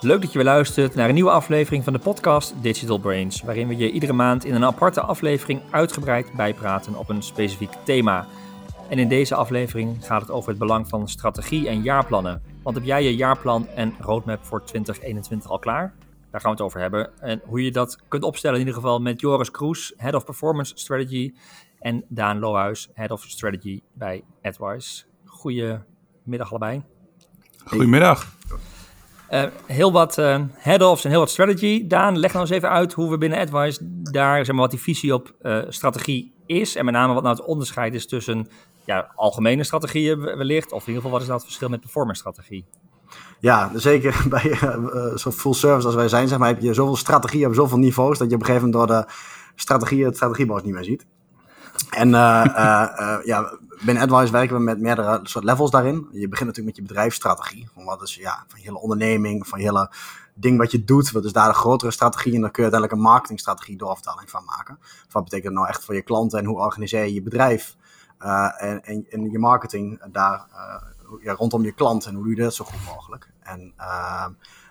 Leuk dat je weer luistert naar een nieuwe aflevering van de podcast Digital Brains, waarin we je iedere maand in een aparte aflevering uitgebreid bijpraten op een specifiek thema. En in deze aflevering gaat het over het belang van strategie en jaarplannen. Want heb jij je jaarplan en roadmap voor 2021 al klaar? Daar gaan we het over hebben. En hoe je dat kunt opstellen in ieder geval met Joris Kroes, Head of Performance Strategy, en Daan Lohuis, Head of Strategy bij AdWise. Goedemiddag allebei. Goedemiddag. Uh, heel wat uh, head-offs en heel wat strategy. Daan, leg nou eens even uit hoe we binnen AdWise daar, zeg maar, wat die visie op uh, strategie is. En met name wat nou het onderscheid is tussen ja, algemene strategieën wellicht. Of in ieder geval, wat is nou het verschil met performance strategie? Ja, zeker bij zo'n full service als wij zijn, zeg maar, heb je zoveel strategieën op zoveel niveaus, dat je op een gegeven moment door de strategie het strategiebord niet meer ziet. En ja, binnen AdWise werken we met meerdere soort levels daarin. Je begint natuurlijk met je bedrijfsstrategie. Van wat is ja, van je hele onderneming, van je hele ding wat je doet. Wat is daar een grotere strategie? En dan kun je uiteindelijk een marketingstrategie doorvertaling van maken. Wat betekent dat nou echt voor je klanten en hoe organiseer je je bedrijf en, en, en, je marketing daar ja, rondom je klant en hoe doe je dat zo goed mogelijk? En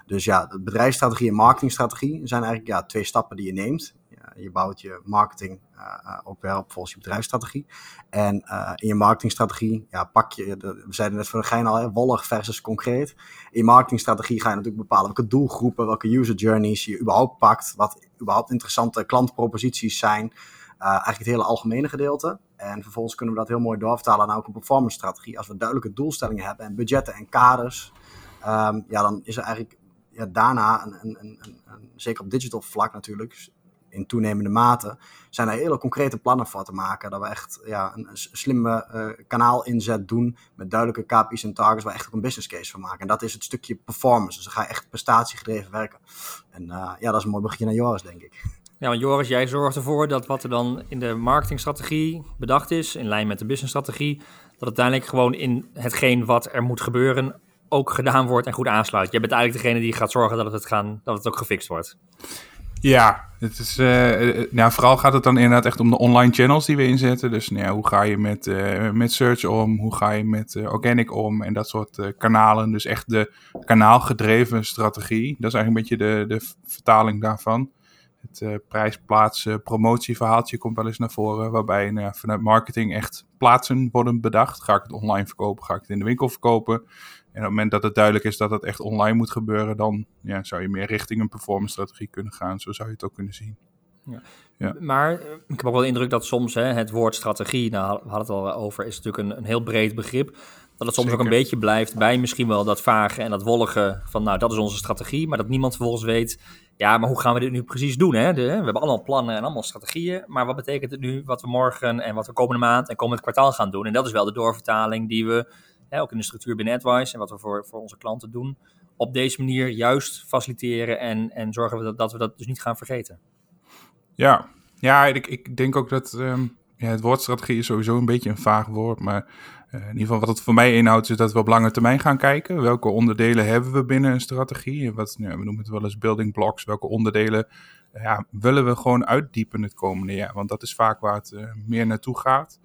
dus ja, de bedrijfsstrategie en marketingstrategie zijn eigenlijk ja, twee stappen die je neemt je bouwt je marketing uh, ook weer op volgens je bedrijfsstrategie. En in je marketingstrategie, ja, pak je, we zeiden net voor de gein al, wollig versus concreet. In je marketingstrategie ga je natuurlijk bepalen welke doelgroepen, welke user journeys je überhaupt pakt, wat überhaupt interessante klantproposities zijn. Eigenlijk het hele algemene gedeelte. En vervolgens kunnen we dat heel mooi doorvertalen naar ook een performance strategie. Als we duidelijke doelstellingen hebben en budgetten en kaders, um, ja, dan is er eigenlijk ja, daarna, een, een, een, een, zeker op digital vlak natuurlijk, in toenemende mate, zijn er hele concrete plannen voor te maken. Dat we echt ja, een, slimme uh, kanaal inzet doen met duidelijke KPI's en targets waar echt ook een business case van maken. En dat is het stukje performance. Dus dan ga je echt prestatiegedreven werken. En uh, ja, dat is een mooi begin naar Joris, denk ik. Ja, want Joris, jij zorgt ervoor dat wat er dan in de marketingstrategie bedacht is, in lijn met de businessstrategie, dat uiteindelijk gewoon in hetgeen wat er moet gebeuren ook gedaan wordt en goed aansluit. Jij bent eigenlijk degene die gaat zorgen dat het, gaan, dat het ook gefixt wordt. Ja, het is, uh, nou, vooral gaat het dan inderdaad echt om de online channels die we inzetten. Dus nou hoe ga je met, uh, met search om? Hoe ga je met organic om? En dat soort kanalen. Dus echt de kanaalgedreven strategie. Dat is eigenlijk een beetje de, de vertaling daarvan. Het prijs, plaats, promotieverhaaltje komt wel eens naar voren. Waarbij nou, vanuit marketing echt plaatsen worden bedacht. Ga ik het online verkopen? Ga ik het in de winkel verkopen? En op het moment dat het duidelijk is dat het echt online moet gebeuren, dan ja, zou je meer richting een performance strategie kunnen gaan. Zo zou je het ook kunnen zien. Ja. ja. Maar eh, ik heb ook wel de indruk dat soms hè, het woord strategie, nou we hadden het al over, is natuurlijk een, een heel breed begrip. Dat het soms ook een beetje blijft bij misschien wel dat vage en dat wollige van nou dat is onze strategie. Maar dat niemand vervolgens weet, ja maar hoe gaan we dit nu precies doen? Hè? De, we hebben allemaal plannen en allemaal strategieën. Maar wat betekent het nu wat we morgen en wat we komende maand en komend kwartaal gaan doen? En dat is wel de doorvertaling die we hè, ook in de structuur binnen AdWise en wat we voor, voor onze klanten doen, op deze manier juist faciliteren en, en zorgen we dat, dat we dat dus niet gaan vergeten. Ja, ja ik, ik denk ook dat um, ja, het woord strategie is sowieso een beetje een vaag woord, maar uh, in ieder geval wat het voor mij inhoudt is dat we op lange termijn gaan kijken. Welke onderdelen hebben we binnen een strategie? Wat, ja, we noemen het wel eens building blocks. Welke onderdelen ja, willen we gewoon uitdiepen het komende jaar? Want dat is vaak waar het uh, meer naartoe gaat.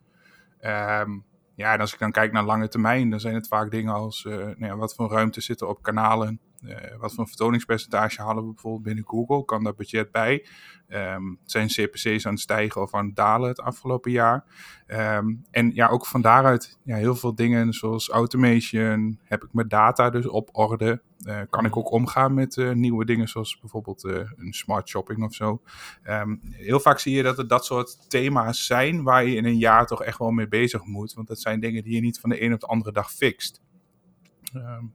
Um, ja, en als ik dan kijk naar lange termijn, dan zijn het vaak dingen als uh, nou ja, wat voor ruimte zit er op kanalen. Uh, wat voor vertoningspercentage halen we bijvoorbeeld binnen Google? Kan daar budget bij? Um, zijn CPC's aan het stijgen of aan het dalen het afgelopen jaar? Um, en ja, ook van daaruit ja, heel veel dingen zoals automation. Heb ik mijn data dus op orde? Uh, kan ik ook omgaan met uh, nieuwe dingen zoals bijvoorbeeld uh, een smart shopping of zo? Um, heel vaak zie je dat er dat soort thema's zijn waar je in een jaar toch echt wel mee bezig moet. Want dat zijn dingen die je niet van de een op de andere dag fixt. Um,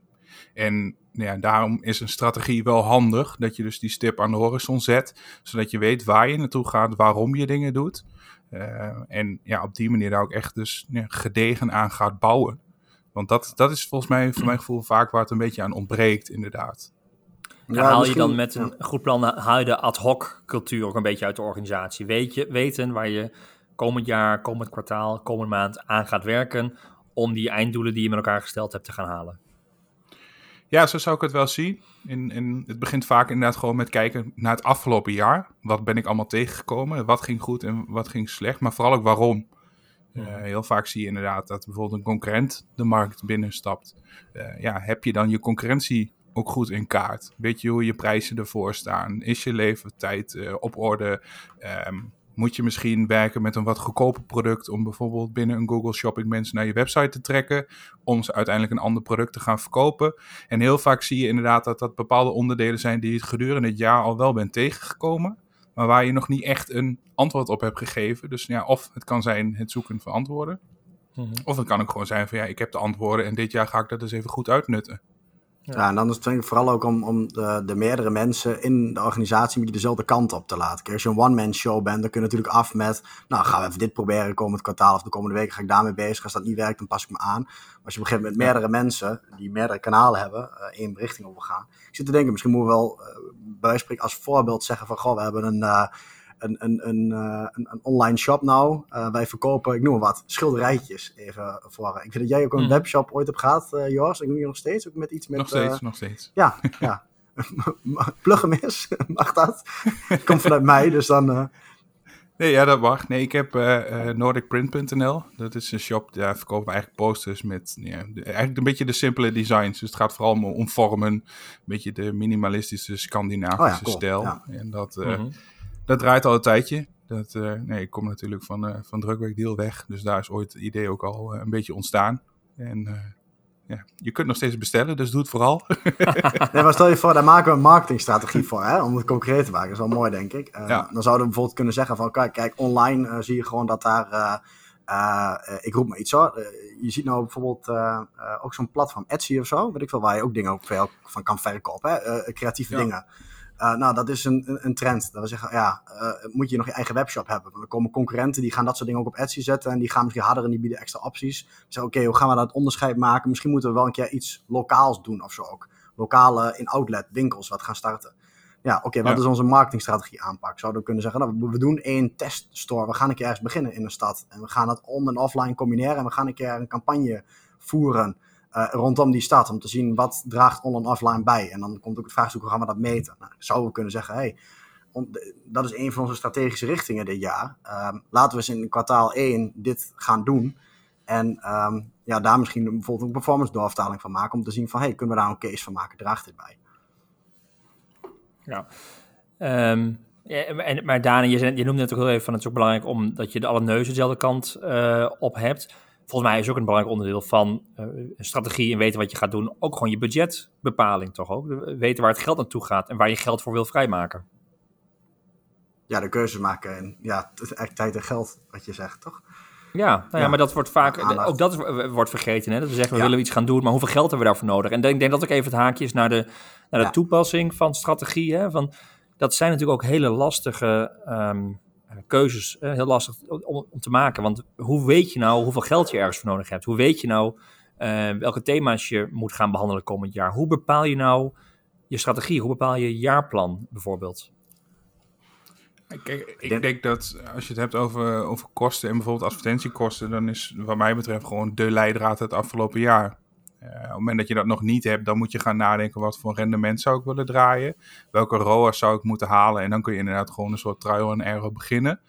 en ja, daarom is een strategie wel handig, dat je dus die stip aan de horizon zet, zodat je weet waar je naartoe gaat, waarom je dingen doet. Uh, en ja, op die manier daar ook echt dus ja, gedegen aan gaat bouwen. Want dat, dat is volgens mij, voor mijn gevoel, vaak waar het een beetje aan ontbreekt, inderdaad. Ja, haal je dan met een goed plan, haal je de ad hoc cultuur ook een beetje uit de organisatie. Weet je, weten waar je komend jaar, komend kwartaal, komend maand aan gaat werken om die einddoelen die je met elkaar gesteld hebt te gaan halen. Ja, zo zou ik het wel zien. In, in, het begint vaak inderdaad gewoon met kijken naar het afgelopen jaar. Wat ben ik allemaal tegengekomen? Wat ging goed en wat ging slecht? Maar vooral ook waarom. Uh, heel vaak zie je inderdaad dat bijvoorbeeld een concurrent de markt binnenstapt. Uh, ja, heb je dan je concurrentie ook goed in kaart? Weet je hoe je prijzen ervoor staan? Is je leeftijd uh, op orde? Um, moet je misschien werken met een wat goedkoper product om bijvoorbeeld binnen een Google Shopping mensen naar je website te trekken, om ze uiteindelijk een ander product te gaan verkopen. En heel vaak zie je inderdaad dat dat bepaalde onderdelen zijn die je gedurende het jaar al wel bent tegengekomen, maar waar je nog niet echt een antwoord op hebt gegeven. Dus ja, of het kan zijn het zoeken van antwoorden, mhm. of het kan ook gewoon zijn van ja, ik heb de antwoorden en dit jaar ga ik dat dus even goed uitnutten. Ja. en dan is het vooral ook om, om de, de, meerdere mensen in de organisatie die dezelfde kant op te laten. Kijk, als je een one-man show bent, dan kun je natuurlijk af met, nou gaan we even dit proberen komend kwartaal of de komende weken ga ik daarmee bezig. Als dat niet werkt, dan pas ik me aan. Maar als je begint met meerdere mensen die meerdere kanalen hebben, uh, één richting op gaan. Ik zit te denken, misschien moeten we wel uh, bij spreken als voorbeeld zeggen van, goh, we hebben een... Uh, een, een, een, een, een, online shop nou. Uh, wij verkopen, ik noem maar wat, schilderijtjes even voor. Ik vind dat jij ook een mm. webshop ooit hebt gehad, uh, Jors. Ik noem je nog steeds, ook met iets met... Nog steeds, uh, nog steeds. Ja, ja. Plug hem eens, mag dat? Komt vanuit mij, dus dan... Nee, ja, dat mag. Nee, ik heb NordicPrint.nl. Dat is een shop, daar verkopen we eigenlijk posters met ja, eigenlijk een beetje de simpele designs. Dus het gaat vooral om, om vormen, een beetje de minimalistische Scandinavische oh ja, cool. stijl. Ja. En dat... Mm -hmm dat draait al een tijdje. Dat, uh, nee, ik kom natuurlijk van, uh, van Drukwerkdeal weg. Dus daar is ooit het idee ook al uh, een beetje ontstaan. En ja, je kunt nog steeds bestellen, dus doe het vooral. nee, maar stel je voor, daar maken we een marketingstrategie voor, hè, om het concreet te maken. Dat is wel mooi, denk ik. Ja. Dan zouden we bijvoorbeeld kunnen zeggen van, kijk, kijk online zie je gewoon dat daar... ik roep maar iets hoor. je ziet nou bijvoorbeeld ook zo'n platform Etsy of zo, weet ik veel, waar je ook dingen ook veel van kan verkopen. Hè? creatieve ja. dingen. Uh, nou, dat is een, een, trend. Dat we zeggen, ja, uh, moet je nog je eigen webshop hebben? Want er komen concurrenten die gaan dat soort dingen ook op Etsy zetten. En die gaan misschien harder en die bieden extra opties. Zeggen, oké, hoe gaan we dat onderscheid maken? Misschien moeten we wel een keer iets lokaals doen of zo ook. Lokale in outlet winkels wat gaan starten. Ja, oké, okay, wat ja. is onze marketingstrategie aanpak? Zouden we kunnen zeggen, nou, we doen één teststore. We gaan een keer ergens beginnen in een stad. En we gaan dat on- en offline combineren. En we gaan een keer een campagne voeren uh, rondom die stad. Om te zien wat draagt online offline bij. En dan komt ook het vraagstuk, hoe gaan we dat meten? Nou, zouden we kunnen zeggen, hey, dat is een van onze strategische richtingen dit jaar. Um, laten we eens in kwartaal 1 dit gaan doen. En um, ja, daar misschien bijvoorbeeld een performance doorvertaling van maken. Om te zien van, hey, kunnen we daar een case van maken? Draagt dit bij? Ja. Ja en, maar Dani, je, je noemde net ook heel even van het is ook belangrijk om dat je de alle neuzen dezelfde kant uh, op hebt volgens mij is ook een belangrijk onderdeel van uh, een strategie en weten wat je gaat doen. Ook gewoon je budgetbepaling toch ook. Weten waar het geld naartoe gaat en waar je geld voor wil vrijmaken. Ja, de keuzes maken en ja, echt tijd en geld wat je zegt, toch? Ja, nou ja, ja, maar dat wordt vaak, Aandacht. ook dat wordt vergeten. Hè? Dat we zeggen, we ja. willen iets gaan doen, maar hoeveel geld hebben we daarvoor nodig? En ik denk dat ook even het haakje is naar de, naar de ja. toepassing van strategie. Hè? Van, dat zijn natuurlijk ook hele lastige um, eh, keuzes uh, heel lastig om, om, te maken. Want hoe weet je nou hoeveel geld je ergens voor nodig hebt? Hoe weet je nou uh, welke thema's je moet gaan behandelen komend jaar? Hoe bepaal je nou je strategie? Hoe bepaal je je jaarplan bijvoorbeeld? Kijk, ik denk dat als je het hebt over, over kosten en bijvoorbeeld advertentiekosten, dan is wat mij betreft gewoon de leidraad het afgelopen jaar. Uh, op het moment dat je dat nog niet hebt, dan moet je gaan nadenken wat voor rendement zou ik willen draaien. Welke ROAS zou ik moeten halen. En dan kun je inderdaad gewoon een soort trial and error beginnen.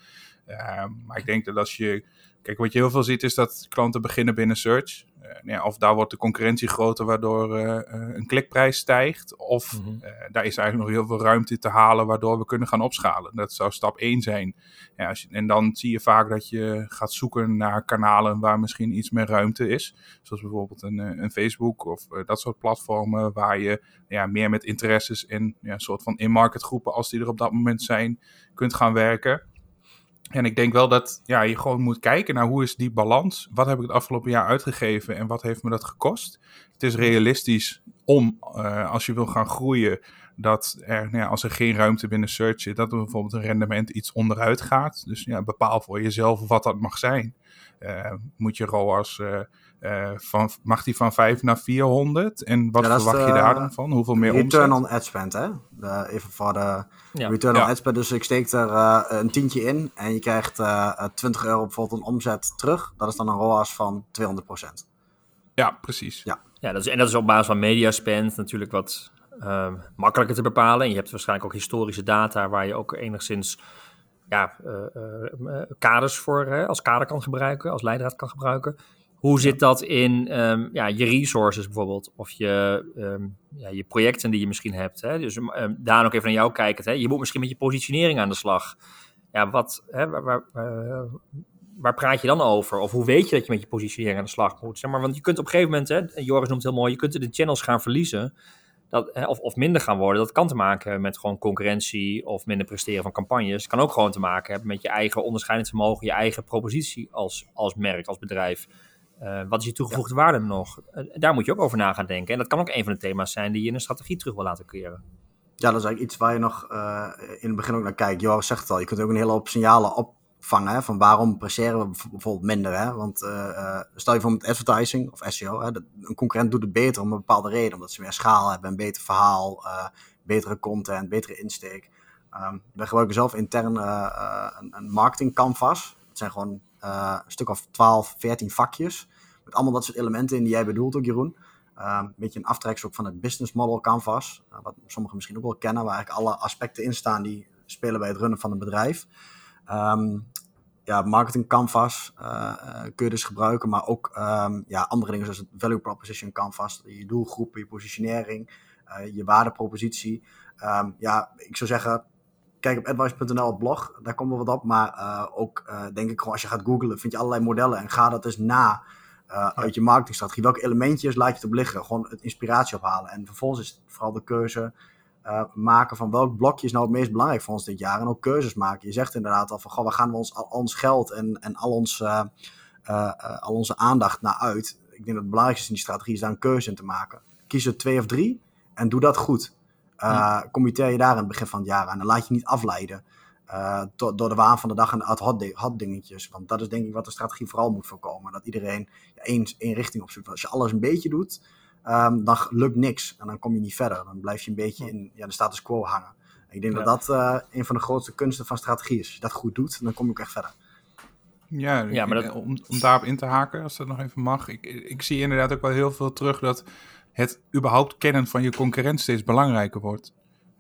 Uh, maar ik denk dat als je... Kijk, wat je heel veel ziet is dat klanten beginnen binnen search. Uh, ja, of daar wordt de concurrentie groter waardoor een klikprijs stijgt. Of mm-hmm. daar is eigenlijk nog heel veel ruimte te halen waardoor we kunnen gaan opschalen. Dat zou stap 1 zijn. Ja, als je, en dan zie je vaak dat je gaat zoeken naar kanalen waar misschien iets meer ruimte is. Zoals bijvoorbeeld een, een Facebook of dat soort platformen waar je ja, meer met interesses en ja, een soort van in-market groepen als die er op dat moment zijn, kunt gaan werken. En ik denk wel dat ja, je gewoon moet kijken naar hoe is die balans. Wat heb ik het afgelopen jaar uitgegeven en wat heeft me dat gekost? Het is realistisch om, uh, als je wil gaan groeien, dat er, nou ja, als er geen ruimte binnen search zit, dat er bijvoorbeeld een rendement iets onderuit gaat. Dus ja, bepaal voor jezelf wat dat mag zijn. Uh, moet je ROAS, uh, uh, van, mag die van 5 naar 400? En wat ja, verwacht je daar dan van? Hoeveel meer Return omzet? on ad spend, hè? De, even voor de ja. return on ja. ad spend. Dus ik steek er een tientje in en je krijgt 20 euro bijvoorbeeld een omzet terug. Dat is dan een ROAS van 200% Ja, precies. Ja, ja dat is, en dat is op basis van media spend natuurlijk wat uh, makkelijker te bepalen. En je hebt waarschijnlijk ook historische data waar je ook enigszins ja, uh, uh, kaders voor als kader kan gebruiken, als leidraad kan gebruiken. Hoe zit dat in ehm, ja, je resources bijvoorbeeld? Of je, ehm, ja, je projecten die je misschien hebt. Hè? Dus um, daar ook even naar jou kijken. Hè? Je moet misschien met je positionering aan de slag. Ja, wat, hè, waar, waar, uh, waar, praat je dan over? Of hoe weet je dat je met je positionering aan de slag moet? Zeg maar, want je kunt op een gegeven moment, hè, Joris noemt het heel mooi, je kunt de channels gaan verliezen. Dat, hè, of, of minder gaan worden. Dat kan te maken hebben met gewoon concurrentie of minder presteren van campagnes. Het kan ook gewoon te maken hebben met je eigen onderscheidingsvermogen, je eigen propositie als, als merk, als bedrijf. Uh, wat is je toegevoegde ja. waarde nog? Uh, daar moet je ook over na gaan denken. En dat kan ook een van de thema's zijn die je in een strategie terug wil laten keren. Ja, dat is eigenlijk iets waar je nog uh, in het begin ook naar kijkt. Joris zegt het al, je kunt ook een hele hoop signalen opvangen. Hè, van waarom presteren we bijvoorbeeld minder. Hè? Want stel je voor met advertising of SEO. Hè, een concurrent doet het beter om een bepaalde reden. Omdat ze meer schaal hebben, een beter verhaal, betere content, betere insteek. Um, we gebruiken zelf intern een, een marketing canvas. Het zijn gewoon een stuk of 12, 14 vakjes met allemaal dat soort elementen in die jij bedoelt ook, Jeroen. Uh, een beetje een aftreksel van het business model canvas. Uh, wat sommigen misschien ook wel kennen, waar eigenlijk alle aspecten in staan die spelen bij het runnen van een bedrijf. Um, ja, marketing canvas uh, kun je dus gebruiken, maar ook um, ja, andere dingen zoals het value proposition canvas, je doelgroep, je positionering, je waardepropositie. Um, ja, ik zou zeggen, kijk op advice.nl blog, daar komt wel wat op, maar ook denk ik gewoon als je gaat googlen, vind je allerlei modellen en ga dat dus na uh, uit je marketingstrategie. Welke elementjes laat je het op liggen? Gewoon het inspiratie ophalen. En vervolgens is het vooral de keuze maken van welk blokje is nou het meest belangrijk voor ons dit jaar. En ook keuzes maken. Je zegt inderdaad al van, goh, waar gaan we ons, al ons geld en, en al, ons, al onze aandacht naar uit? Ik denk dat het belangrijkste in die strategie is daar een keuze in te maken. Kies er twee of drie en doe dat goed. Uh, committeer je daar in het begin van het jaar aan. En laat je niet afleiden. Uh, door, door de waan van de dag en de ad-hoc dingetjes. Want dat is denk ik wat de strategie vooral moet voorkomen. Dat iedereen ja, één, één richting opzoekt. Als je alles een beetje doet, um, dan lukt niks. En dan kom je niet verder. Dan blijf je een beetje in ja, de status quo hangen. En ik denk ja. dat dat uh, een van de grootste kunsten van strategie is. Als je dat goed doet, dan kom je ook echt verder. Ja, ja maar dat... om, om daarop in te haken, als dat nog even mag. Ik, ik zie inderdaad ook wel heel veel terug dat het überhaupt kennen van je concurrent steeds belangrijker wordt.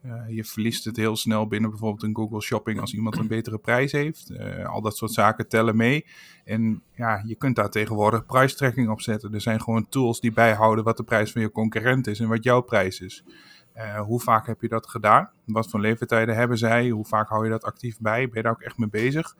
Uh, je verliest het heel snel binnen bijvoorbeeld een Google Shopping als iemand een betere prijs heeft. Uh, al dat soort zaken tellen mee. En ja, je kunt daar tegenwoordig prijstrekking op zetten. Er zijn gewoon tools die bijhouden wat de prijs van je concurrent is en wat jouw prijs is. Uh, hoe vaak heb je dat gedaan? Wat voor leeftijden hebben zij? Hoe vaak hou je dat actief bij? Ben je daar ook echt mee bezig?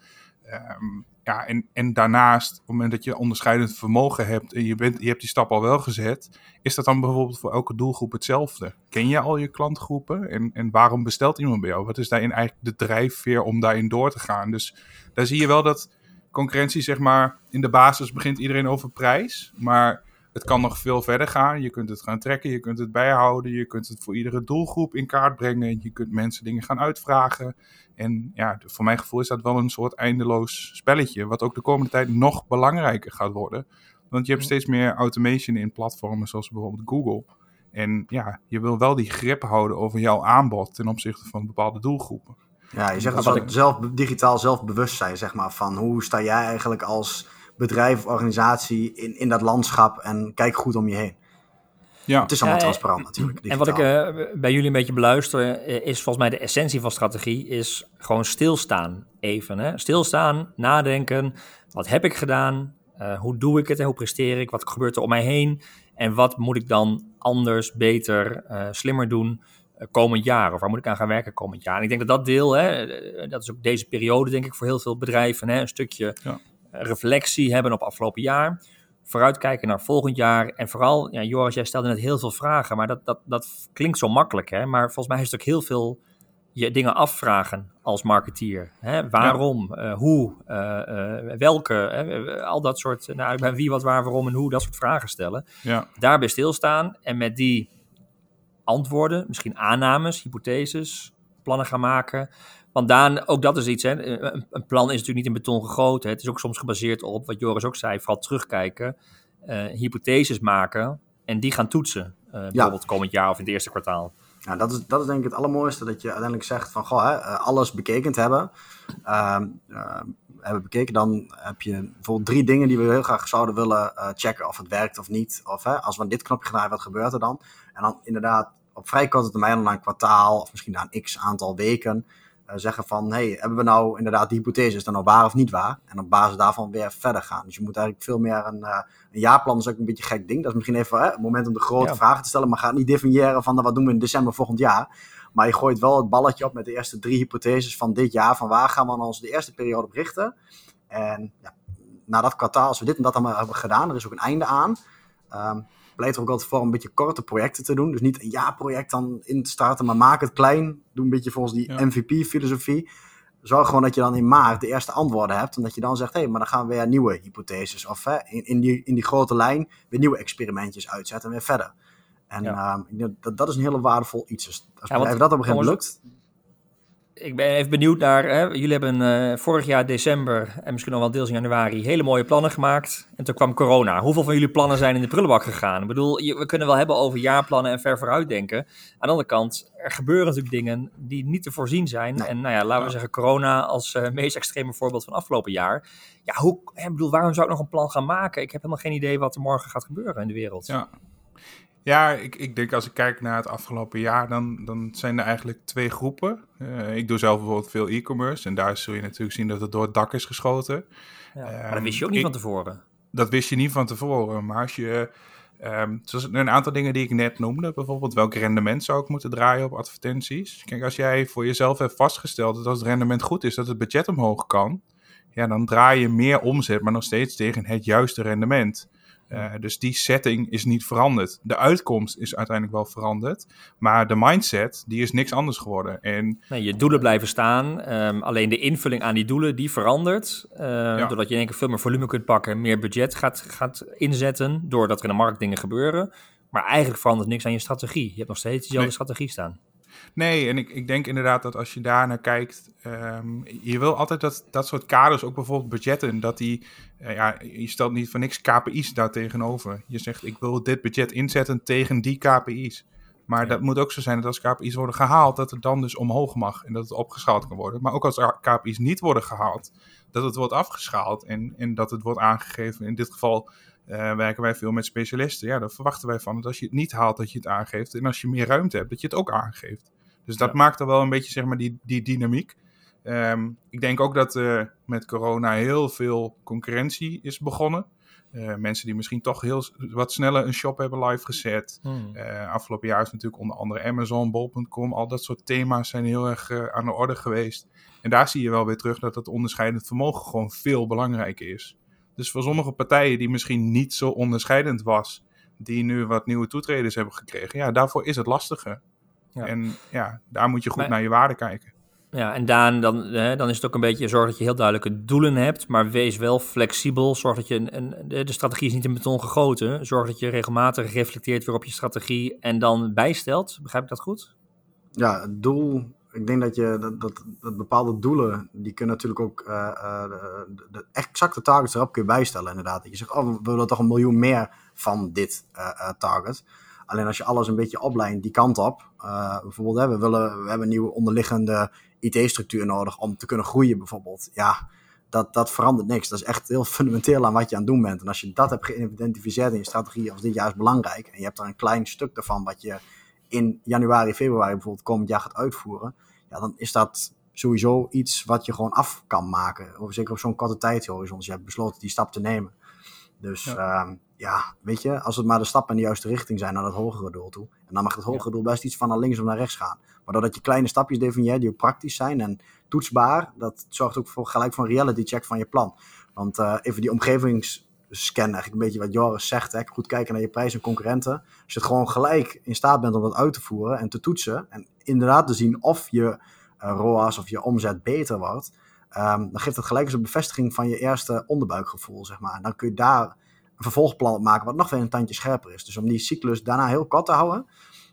Um, ja, en, en daarnaast, op het moment dat je onderscheidend vermogen hebt en je, bent, je hebt die stap al wel gezet, is dat dan bijvoorbeeld voor elke doelgroep hetzelfde? Ken je al je klantgroepen en, en waarom bestelt iemand bij jou? Wat is daarin eigenlijk de drijfveer om daarin door te gaan? Dus daar zie je wel dat concurrentie, zeg maar, in de basis begint iedereen over prijs, maar het kan nog veel verder gaan. Je kunt het gaan trekken, je kunt het bijhouden, je kunt het voor iedere doelgroep in kaart brengen. Je kunt mensen dingen gaan uitvragen. En ja, voor mijn gevoel is dat wel een soort eindeloos spelletje, wat ook de komende tijd nog belangrijker gaat worden. Want je hebt steeds meer automation in platformen zoals bijvoorbeeld Google. En ja, je wil wel die grip houden over jouw aanbod ten opzichte van bepaalde doelgroepen. Ja, je zegt dat ik... zelf, digitaal zelfbewustzijn, zeg maar, van hoe sta jij eigenlijk als bedrijf of organisatie in, in dat landschap en kijk goed om je heen. Ja. Het is allemaal ja, transparant natuurlijk. Digitaal. En wat ik uh, bij jullie een beetje beluister, is volgens mij de essentie van strategie, is gewoon stilstaan even. Hè? Stilstaan, nadenken, wat heb ik gedaan, uh, hoe doe ik het en hoe presteer ik, wat gebeurt er om mij heen en wat moet ik dan anders, beter, uh, slimmer doen komend jaar? Of waar moet ik aan gaan werken komend jaar? En ik denk dat dat deel, hè, dat is ook deze periode denk ik voor heel veel bedrijven, hè, een stukje ja reflectie hebben op afgelopen jaar. Vooruitkijken naar volgend jaar. En vooral, ja, Joris, jij stelde net heel veel vragen, maar dat, dat, dat klinkt zo makkelijk. Hè? Maar volgens mij is het ook heel veel je dingen afvragen als marketeer. Hè? Waarom, ja. uh, hoe, uh, uh, welke, al dat soort, nou, bij wie, wat, waar, waarom en hoe, dat soort vragen stellen. Ja. Daarbij stilstaan en met die antwoorden, misschien aannames, hypotheses, plannen gaan maken. Want Daan, ook dat is iets. Hè. Een, plan is natuurlijk niet in beton gegoten. Het is ook soms gebaseerd op, wat Joris ook zei, vooral terugkijken, uh, hypotheses maken en die gaan toetsen. Uh, bijvoorbeeld komend jaar of in het eerste kwartaal. Ja, dat is, dat is denk ik het allermooiste, dat je uiteindelijk zegt van, goh, hè, alles bekeken te hebben. Uh, hebben bekeken, dan heb je bijvoorbeeld drie dingen die we heel graag zouden willen checken. Of het werkt of niet. Of hè, als we dit knopje gedaan wat gebeurt er dan? En dan inderdaad op vrij korte termijn, dan na een kwartaal of misschien na een x aantal weken zeggen van, hey, hebben we nou inderdaad die hypothese, is dat nou waar of niet waar? En op basis daarvan weer verder gaan. Dus je moet eigenlijk veel meer een, uh, een jaarplan, is ook een beetje een gek ding. Dat is misschien even hè, het moment om de grote vragen te stellen, maar ga niet definiëren van, nou, wat doen we in december volgend jaar? Maar je gooit wel het balletje op met de eerste drie hypotheses van dit jaar, van waar gaan we dan ons de eerste periode op richten? En ja, na dat kwartaal, als we dit en dat allemaal hebben gedaan, er is ook een einde aan. Um, pleit er ook altijd voor om een beetje korte projecten te doen. Dus niet een jaarproject dan in te starten, maar maak het klein. Doe een beetje volgens die MVP-filosofie. Zorg gewoon dat je dan in maart de eerste antwoorden hebt. En dat je dan zegt, hé, hey, maar dan gaan we weer nieuwe hypotheses. Of hè, in, in, die, in die grote lijn weer nieuwe experimentjes uitzetten en weer verder. En ja. um, dat, dat is een hele waardevol iets. Dus als ja, dat op een gegeven moment lukt, ik ben even benieuwd naar. Hè, jullie hebben uh, vorig jaar december en misschien nog wel deels in januari hele mooie plannen gemaakt. En toen kwam corona. Hoeveel van jullie plannen zijn in de prullenbak gegaan? Ik bedoel, we kunnen wel hebben over jaarplannen en ver vooruit denken. Aan de andere kant, er gebeuren natuurlijk dingen die niet te voorzien zijn. En nou ja, laten we zeggen, corona als uh, meest extreme voorbeeld van afgelopen jaar. Ja, hoe, ik bedoel, waarom zou ik nog een plan gaan maken? Ik heb helemaal geen idee wat er morgen gaat gebeuren in de wereld. Ja, ja, ik, ik denk als ik kijk naar het afgelopen jaar, dan, dan zijn er eigenlijk twee groepen. Uh, ik doe zelf bijvoorbeeld veel e-commerce en daar zul je natuurlijk zien dat het door het dak is geschoten. Ja, maar dat wist je ook niet van tevoren. Dat wist je niet van tevoren, maar als je... Um, zoals een aantal dingen die ik net noemde, bijvoorbeeld welk rendement zou ik moeten draaien op advertenties. Kijk, als jij voor jezelf hebt vastgesteld dat als het rendement goed is, dat het budget omhoog kan, ja, dan draai je meer omzet, maar nog steeds tegen het juiste rendement. Uh, dus die setting is niet veranderd. De uitkomst is uiteindelijk wel veranderd. Maar de mindset, die is niks anders geworden. En, nee, je doelen blijven staan. Um, alleen de invulling aan die doelen, die verandert. Uh, ja. Doordat je in één keer veel meer volume kunt pakken. Meer budget gaat, gaat inzetten. Doordat er in de markt dingen gebeuren. Maar eigenlijk verandert niks aan je strategie. Je hebt nog steeds dezelfde nee. strategie staan. Nee, en ik, ik denk inderdaad dat als je daar naar kijkt, um, je wil altijd dat, dat soort kaders, ook bijvoorbeeld budgetten, dat die, uh, ja, je stelt niet voor niks KPI's daar tegenover. Je zegt, ik wil dit budget inzetten tegen die KPI's. Maar ja. dat moet ook zo zijn dat als KPI's worden gehaald, dat het dan dus omhoog mag en dat het opgeschaald kan worden. Maar ook als KPI's niet worden gehaald, dat het wordt afgeschaald en, en dat het wordt aangegeven. In dit geval uh, werken wij veel met specialisten. Ja, dan verwachten wij van dat als je het niet haalt, dat je het aangeeft. En als je meer ruimte hebt, dat je het ook aangeeft. Dus dat ja. maakt er wel een beetje zeg maar, die, die dynamiek. Um, ik denk ook dat uh, met corona heel veel concurrentie is begonnen. Uh, mensen die misschien toch heel wat sneller een shop hebben live gezet. Hmm. Afgelopen jaar is natuurlijk onder andere Amazon, Bol.com, al dat soort thema's zijn heel erg aan de orde geweest. En daar zie je wel weer terug dat het onderscheidend vermogen gewoon veel belangrijker is. Dus voor sommige partijen die misschien niet zo onderscheidend was, die nu wat nieuwe toetreders hebben gekregen, ja, daarvoor is het lastiger. Ja. En ja, daar moet je goed maar, naar je waarde kijken. Ja, en Daan, dan, hè, dan is het ook een beetje zorg dat je heel duidelijke doelen hebt, maar wees wel flexibel. Zorg dat je een, een, de strategie is niet in beton gegoten. Zorg dat je regelmatig reflecteert weer op je strategie en dan bijstelt. Begrijp ik dat goed? Ja, het doel. Ik denk dat je dat, dat, bepaalde doelen, die kunnen natuurlijk ook uh, uh, de, de, exacte targets erop kun je bijstellen, inderdaad. Dat je zegt, oh, we willen toch een miljoen meer van dit uh, target. Alleen als je alles een beetje oplijnt die kant op. Bijvoorbeeld, hè, we, willen, we hebben een nieuwe onderliggende IT-structuur nodig om te kunnen groeien, bijvoorbeeld. Ja, dat, dat verandert niks. Dat is echt heel fundamenteel aan wat je aan het doen bent. En als je dat hebt geïdentificeerd in je strategie als dit jaar is belangrijk. En je hebt er een klein stuk daarvan wat je in januari, februari bijvoorbeeld komend jaar gaat uitvoeren. Ja, dan is dat sowieso iets wat je gewoon af kan maken. Of zeker op zo'n korte tijdhorizon. Dus je hebt besloten die stap te nemen. Dus ja. Uh, ja, weet je, als het maar de stappen in de juiste richting zijn naar dat hogere doel toe. En dan mag het hogere ja. doel best iets van naar links of naar rechts gaan. Maar doordat je kleine stapjes definieert die ook praktisch zijn en toetsbaar, dat zorgt ook voor gelijk voor een reality check van je plan. Want uh, even die omgevingsscan, eigenlijk een beetje wat Joris zegt, hè, goed kijken naar je prijs en concurrenten. Als je het gewoon gelijk in staat bent om dat uit te voeren en te toetsen en inderdaad te zien of je uh, ROAS of je omzet beter wordt, um, dan geeft het gelijk eens een bevestiging van je eerste onderbuikgevoel, zeg maar. En dan kun je daar een vervolgplan op maken wat nog weer een tandje scherper is. Dus om die cyclus daarna heel kort te houden,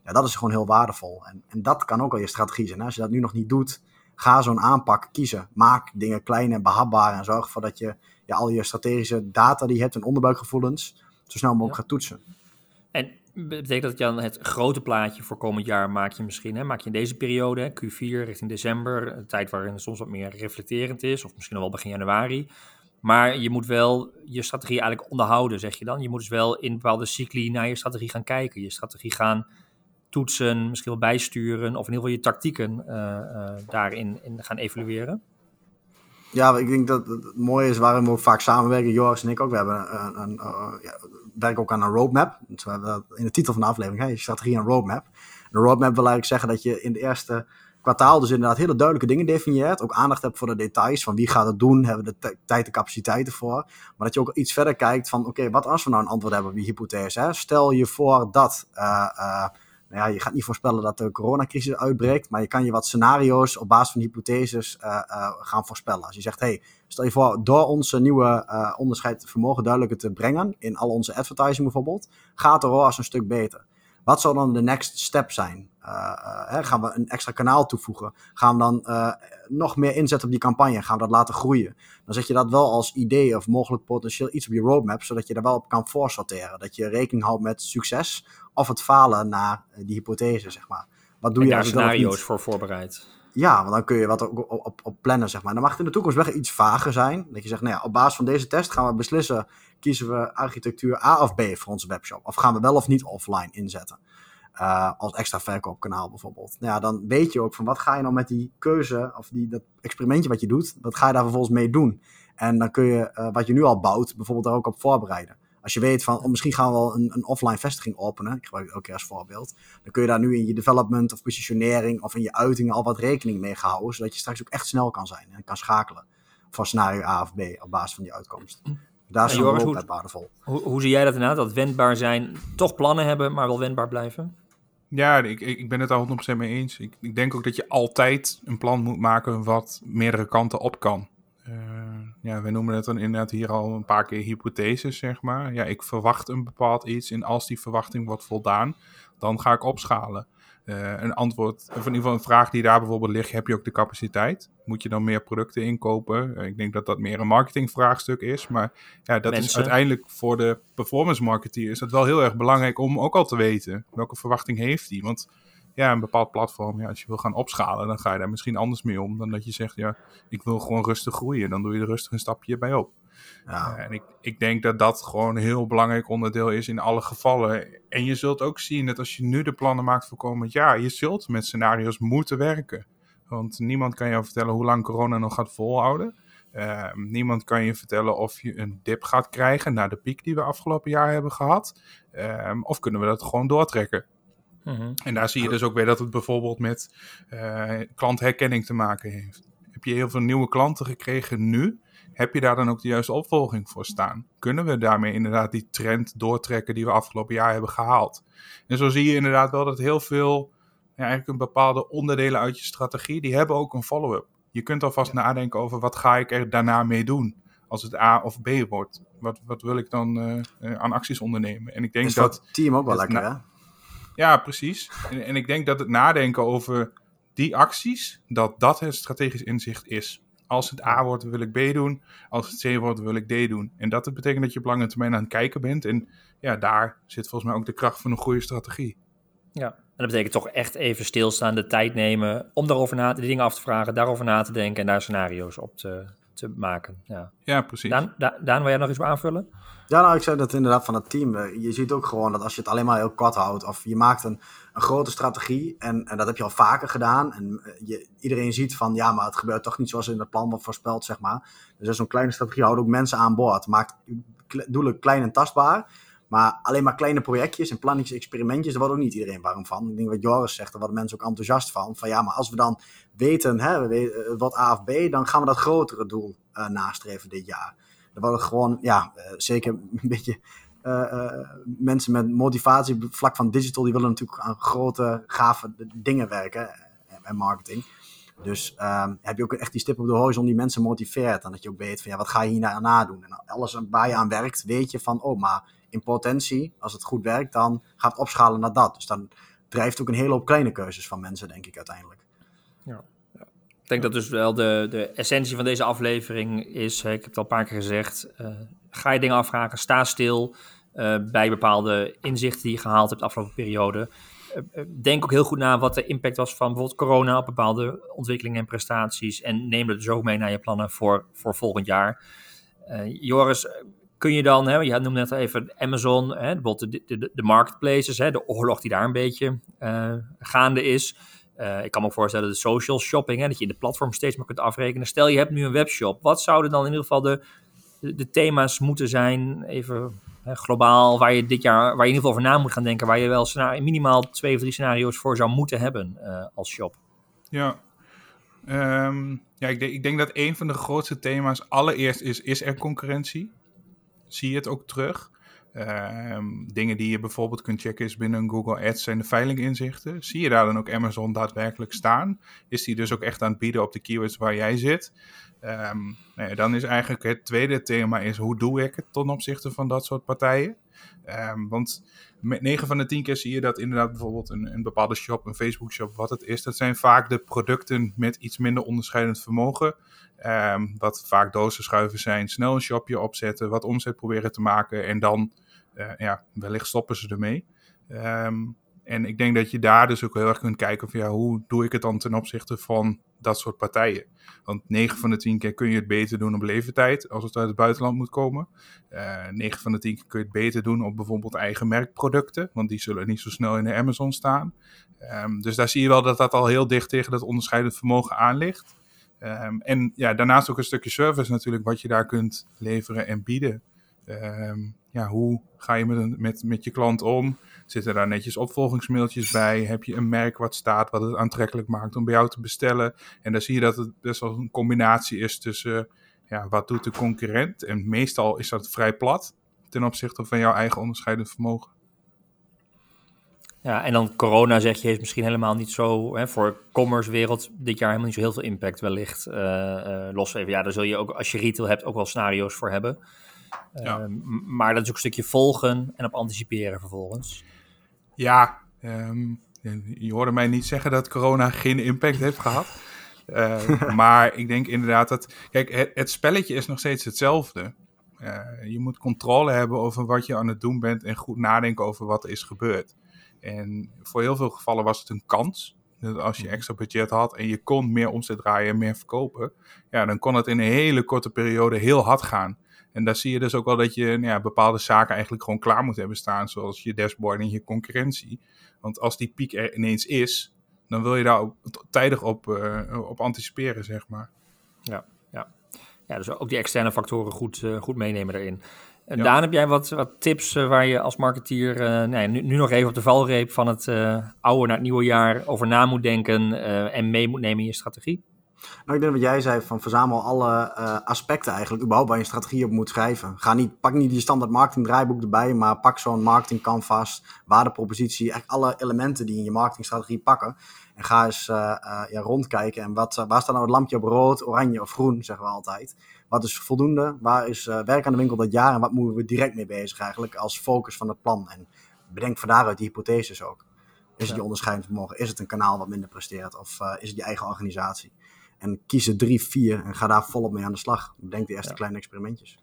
ja, dat is gewoon heel waardevol. En, en dat kan ook al je strategie zijn. Hè? Als je dat nu nog niet doet, ga zo'n aanpak kiezen. Maak dingen klein en behapbaar en zorg ervoor dat je ja, al je strategische data die je hebt en onderbuikgevoelens zo snel mogelijk ja. gaat toetsen. En betekent dat je dan het grote plaatje voor komend jaar maak je misschien, hè? maak je in deze periode, Q4 richting december, een tijd waarin het soms wat meer reflecterend is, of misschien wel begin januari. Maar je moet wel je strategie eigenlijk onderhouden, zeg je dan. Je moet dus wel in bepaalde cycli naar je strategie gaan kijken. Je strategie gaan toetsen, misschien wel bijsturen, of in ieder geval je tactieken daarin in gaan evalueren? Ja, ik denk dat het mooie is waarom we ook vaak samenwerken, Joris en ik ook. We hebben een, een, ja, werken ook aan een roadmap. Dus we hebben in de titel van de aflevering, hè, strategie en roadmap. Een roadmap wil eigenlijk zeggen dat je in de eerste kwartaal dus inderdaad hele duidelijke dingen definieert. Ook aandacht hebt voor de details, van wie gaat het doen, hebben we de tijd en capaciteiten voor. Maar dat je ook iets verder kijkt van, oké, wat als we nou een antwoord hebben op die hypothese? Hè? Stel je voor dat... nou ja, je gaat niet voorspellen dat de coronacrisis uitbreekt, maar je kan je wat scenario's op basis van hypotheses uh, gaan voorspellen. Als je zegt, hey, stel je voor, door onze nieuwe uh, onderscheid vermogen duidelijker te brengen, in al onze advertising bijvoorbeeld, gaat de ROAS een stuk beter. Wat zou dan de next step zijn? hè, gaan we een extra kanaal toevoegen? Gaan we dan nog meer inzetten op die campagne? Gaan we dat laten groeien? Dan zet je dat wel als idee of mogelijk potentieel iets op je roadmap, zodat je daar wel op kan voorsorteren. Dat je rekening houdt met succes of het falen naar die hypothese, zeg maar. Wat doe en je daar scenario's voor voorbereid? Ja, want dan kun je wat op, op, op, plannen, zeg maar. Dan mag het in de toekomst wel iets vager zijn. Dat je zegt, nou ja, op basis van deze test gaan we beslissen... kiezen we architectuur A of B voor onze webshop? Of gaan we wel of niet offline inzetten? Uh, als extra verkoopkanaal bijvoorbeeld. Nou ja, dan weet je ook van wat ga je nou met die keuze... of die, dat experimentje wat je doet... wat ga je daar vervolgens mee doen? En dan kun je uh, wat je nu al bouwt... bijvoorbeeld daar ook op voorbereiden. Als je weet van, oh, misschien gaan we wel een, een offline vestiging openen, ik gebruik het ook keer als voorbeeld, dan kun je daar nu in je development of positionering of in je uitingen al wat rekening mee houden, zodat je straks ook echt snel kan zijn en kan schakelen voor scenario A of B op basis van die uitkomst. Daar is ja, Joris, hoe, waardevol. Hoe, hoe zie jij dat inderdaad, dat wendbaar zijn, toch plannen hebben, maar wel wendbaar blijven? Ja, ik, ik ben het daar 100% mee eens. Ik, ik denk ook dat je altijd een plan moet maken wat meerdere kanten op kan. Uh, ja, we noemen het dan inderdaad hier al een paar keer hypotheses, zeg maar. Ja, ik verwacht een bepaald iets en als die verwachting wordt voldaan, dan ga ik opschalen. Uh, een antwoord, of in ieder geval een vraag die daar bijvoorbeeld ligt, heb je ook de capaciteit? Moet je dan meer producten inkopen? Uh, ik denk dat dat meer een marketingvraagstuk is, maar ja, dat is uiteindelijk voor de performance marketeer is dat wel heel erg belangrijk om ook al te weten. Welke verwachting heeft die? Want ja, een bepaald platform, ja, als je wil gaan opschalen, dan ga je daar misschien anders mee om dan dat je zegt, ja, ik wil gewoon rustig groeien. Dan doe je er rustig een stapje bij op. Ja. en ik, ik denk dat dat gewoon een heel belangrijk onderdeel is in alle gevallen. En je zult ook zien dat als je nu de plannen maakt voor komend jaar, je zult met scenario's moeten werken. Want niemand kan jou vertellen hoe lang corona nog gaat volhouden. Uh, niemand kan je vertellen of je een dip gaat krijgen na de piek die we afgelopen jaar hebben gehad. Uh, of kunnen we dat gewoon doortrekken? Mhm. En daar zie je dus ook weer dat het bijvoorbeeld met uh, klantherkenning te maken heeft. Heb je heel veel nieuwe klanten gekregen nu? Heb je daar dan ook de juiste opvolging voor staan? Kunnen we daarmee inderdaad die trend doortrekken die we afgelopen jaar hebben gehaald? En zo zie je inderdaad wel dat heel veel, ja, eigenlijk een bepaalde onderdelen uit je strategie, die hebben ook een follow-up. Je kunt alvast ja. nadenken over wat ga ik er daarna mee doen als het A of B wordt. Wat, wat wil ik dan uh, aan acties ondernemen? En ik denk dat. Het team ook wel lekker, hè? Ja, precies. En, en, ik denk dat het nadenken over die acties, dat dat het strategisch inzicht is. Als het A wordt, wil ik B doen. Als het C wordt, wil ik D doen. En dat betekent dat je op lange termijn aan het kijken bent. En ja, daar zit volgens mij ook de kracht van een goede strategie. Ja, en dat betekent toch echt even stilstaan, de tijd nemen om daarover na, de dingen af te vragen, daarover na te denken en daar scenario's op te, te maken. Ja, ja precies. Daan, Daan, wil jij nog iets aanvullen? Ja, nou, ik zei dat inderdaad van het team. Eh, je ziet ook gewoon dat als je het alleen maar heel kort houdt, of je maakt een, een grote strategie, en, en dat heb je al vaker gedaan, en eh, je, iedereen ziet van, ja, maar het gebeurt toch niet zoals in het plan wordt voorspeld, zeg maar. Dus zo'n kleine strategie houdt ook mensen aan boord. Maakt doelen klein en tastbaar, maar alleen maar kleine projectjes en plannetjes, experimentjes, daar wordt ook niet iedereen warm van. Ik denk wat Joris zegt, daar worden mensen ook enthousiast van. Van ja, maar als we dan weten, hè, wat A of B, dan gaan we dat grotere doel uh, nastreven dit jaar. Er worden gewoon, ja, uh, zeker een beetje mensen met motivatie vlak van digital, die willen natuurlijk aan grote, gave dingen werken en marketing. Dus uh, heb je ook echt die stip op de horizon die mensen motiveert. En dat je ook weet van ja, wat ga je hier daarna doen? En alles waar je aan werkt, weet je van oh, maar in potentie, als het goed werkt, dan gaat opschalen naar dat. Dus dan drijft ook een hele hoop kleine keuzes van mensen, denk ik uiteindelijk. Ja. Ik denk dat dus wel de, de essentie van deze aflevering is, ik heb het al een paar keer gezegd, uh, ga je dingen afvragen, sta stil uh, bij bepaalde inzichten die je gehaald hebt de afgelopen periode. Uh, denk ook heel goed na wat de impact was van bijvoorbeeld corona op bepaalde ontwikkelingen en prestaties en neem het dus ook mee naar je plannen voor, voor volgend jaar. Joris, kun je dan, hè, je noemde net even Amazon, hè, bijvoorbeeld de, de, de marketplaces, hè, de oorlog die daar een beetje uh, gaande is. Uh, ik kan me voorstellen de social shopping, hè, dat je in de platform steeds meer kunt afrekenen. Stel je hebt nu een webshop, wat zouden dan in ieder geval de, de, thema's moeten zijn, even hè, globaal, waar je dit jaar, waar je in ieder geval over na moet gaan denken, waar je wel minimaal twee of drie scenario's voor zou moeten hebben uh, als shop? Ja, um, ja ik, ik denk dat een van de grootste thema's allereerst is, is er concurrentie? Zie je het ook terug. Um, dingen die je bijvoorbeeld kunt checken is binnen Google Ads zijn de veilinginzichten. Zie je daar dan ook Amazon daadwerkelijk staan? Is die dus ook echt aan het bieden op de keywords waar jij zit? Um, nou dan is eigenlijk het tweede thema is hoe doe ik het ten opzichte van dat soort partijen? Um, want met 9 van de 10 keer zie je dat inderdaad bijvoorbeeld een, een bepaalde shop, een Facebook shop, wat het is. Dat zijn vaak de producten met iets minder onderscheidend vermogen. Um, wat vaak schuiven zijn, snel een shopje opzetten, wat omzet proberen te maken en dan, uh, ja, wellicht stoppen ze ermee. Um, en ik denk dat je daar dus ook heel erg kunt kijken van ja, hoe doe ik het dan ten opzichte van dat soort partijen. Want 9 van de 10 keer kun je het beter doen op leeftijd als het uit het buitenland moet komen. Uh, eh, 9 van de 10 keer kun je het beter doen op bijvoorbeeld eigen merkproducten, want die zullen niet zo snel in de Amazon staan. Um, dus daar zie je wel dat dat al heel dicht tegen dat onderscheidend vermogen aan ligt. Um, en ja, daarnaast ook een stukje service natuurlijk, wat je daar kunt leveren en bieden. Um, ja, hoe ga je met, een, met, met je klant om? Zitten daar netjes opvolgingsmailtjes bij? Heb je een merk wat staat, wat het aantrekkelijk maakt om bij jou te bestellen? En dan zie je dat het best wel een combinatie is tussen, ja, wat doet de concurrent? En meestal is dat vrij plat ten opzichte van jouw eigen onderscheidend vermogen. Ja, en dan corona zeg je is misschien helemaal niet zo hè, voor commerce wereld dit jaar helemaal niet zo heel veel impact wellicht. Uh, uh, los even, ja, daar zul je ook als je retail hebt ook wel scenario's voor hebben. Ja. Uh, maar dat is ook een stukje volgen en op anticiperen vervolgens. Ja, um, je hoorde mij niet zeggen dat corona geen impact heeft gehad. Uh, maar ik denk inderdaad dat. Kijk, het, het, spelletje is nog steeds hetzelfde. Uh, je moet controle hebben over wat je aan het doen bent en goed nadenken over wat er is gebeurd. En voor heel veel gevallen was het een kans. Dat als je mhm. extra budget had en je kon meer omzet draaien en meer verkopen, ja, dan kon het in een hele korte periode heel hard gaan. En daar zie je dus ook wel dat je nou ja, bepaalde zaken eigenlijk gewoon klaar moet hebben staan, zoals je dashboard en je concurrentie. Want als die piek er ineens is, dan wil je daar ook tijdig op, uh, op anticiperen, zeg maar. Ja, ja. ja, dus ook die externe factoren goed, uh, goed meenemen daarin. En ja. Daan, heb jij wat, wat tips uh, waar je als marketeer nee, nu, nu, nog even op de valreep van het oude naar het nieuwe jaar over na moet denken en mee moet nemen in je strategie? Nou, ik denk wat jij zei, van verzamel alle uh, aspecten eigenlijk, überhaupt waar je een strategie op moet schrijven. Ga niet, pak niet die standaard marketing draaiboek erbij, maar pak zo'n marketing canvas, waardepropositie, echt alle elementen die in je marketingstrategie pakken. En ga eens uh, uh, ja, rondkijken en wat, waar staat nou het lampje op rood, oranje of groen, zeggen we altijd. Wat is voldoende, waar is werk aan de winkel dat jaar en wat moeten we direct mee bezig eigenlijk als focus van het plan. En bedenk van daaruit die hypotheses ook. Is het je onderscheidend vermogen? Is het een kanaal wat minder presteert? Of is het je eigen organisatie? En kies er drie, vier en ga daar volop mee aan de slag. Denk de eerste kleine experimentjes.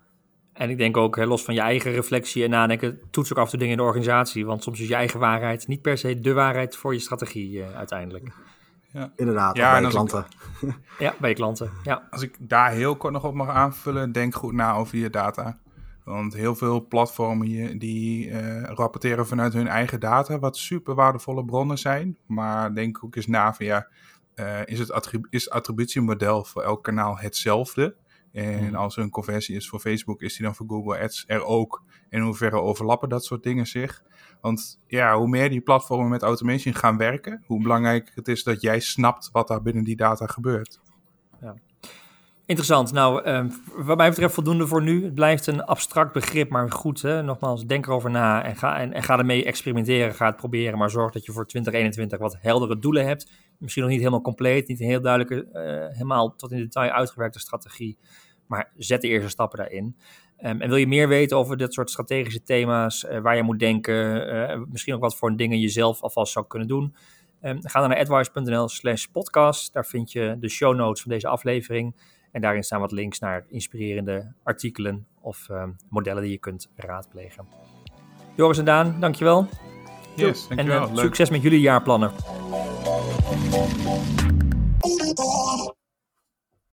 En ik denk ook, los van je eigen reflectie en nadenken, toets ook af en toe dingen in de organisatie. Want soms is je eigen waarheid niet per se de waarheid voor je strategie uh, uiteindelijk. Ja. Inderdaad, ja, bij je klanten. ja, bij je klanten, ja. Als ik daar heel kort nog op mag aanvullen, denk goed na over je data. Want heel veel platformen die uh, rapporteren vanuit hun eigen data, wat super waardevolle bronnen zijn. Maar denk ook eens na van ja, uh, is het attrib is attributiemodel voor elk kanaal hetzelfde. En hmm. als er een conversie is voor Facebook, is die dan voor Google Ads er ook? En in hoeverre overlappen dat soort dingen zich? Want ja, hoe meer die platformen met automation gaan werken, hoe belangrijk het is dat jij snapt wat daar binnen die data gebeurt. Ja. Interessant. Nou, uh, wat mij betreft voldoende voor nu. Het blijft een abstract begrip, maar goed, hè? nogmaals, denk erover na en ga, en, en ga ermee experimenteren. Ga het proberen, maar zorg dat je voor 2021 wat heldere doelen hebt. Misschien nog niet helemaal compleet, niet een heel duidelijke, uh, helemaal tot in detail uitgewerkte strategie. Maar zet de eerste stappen daarin. Um, en wil je meer weten over dit soort strategische thema's, uh, waar je moet denken, uh, misschien ook wat voor dingen je zelf alvast zou kunnen doen? Um, ga dan naar advice.nl slash podcast. Daar vind je de show notes van deze aflevering. En daarin staan wat links naar inspirerende artikelen of um, modellen die je kunt raadplegen. Joris en Daan, dankjewel. Yes, dankjewel. En uh, succes met jullie jaarplannen. Oh, my God.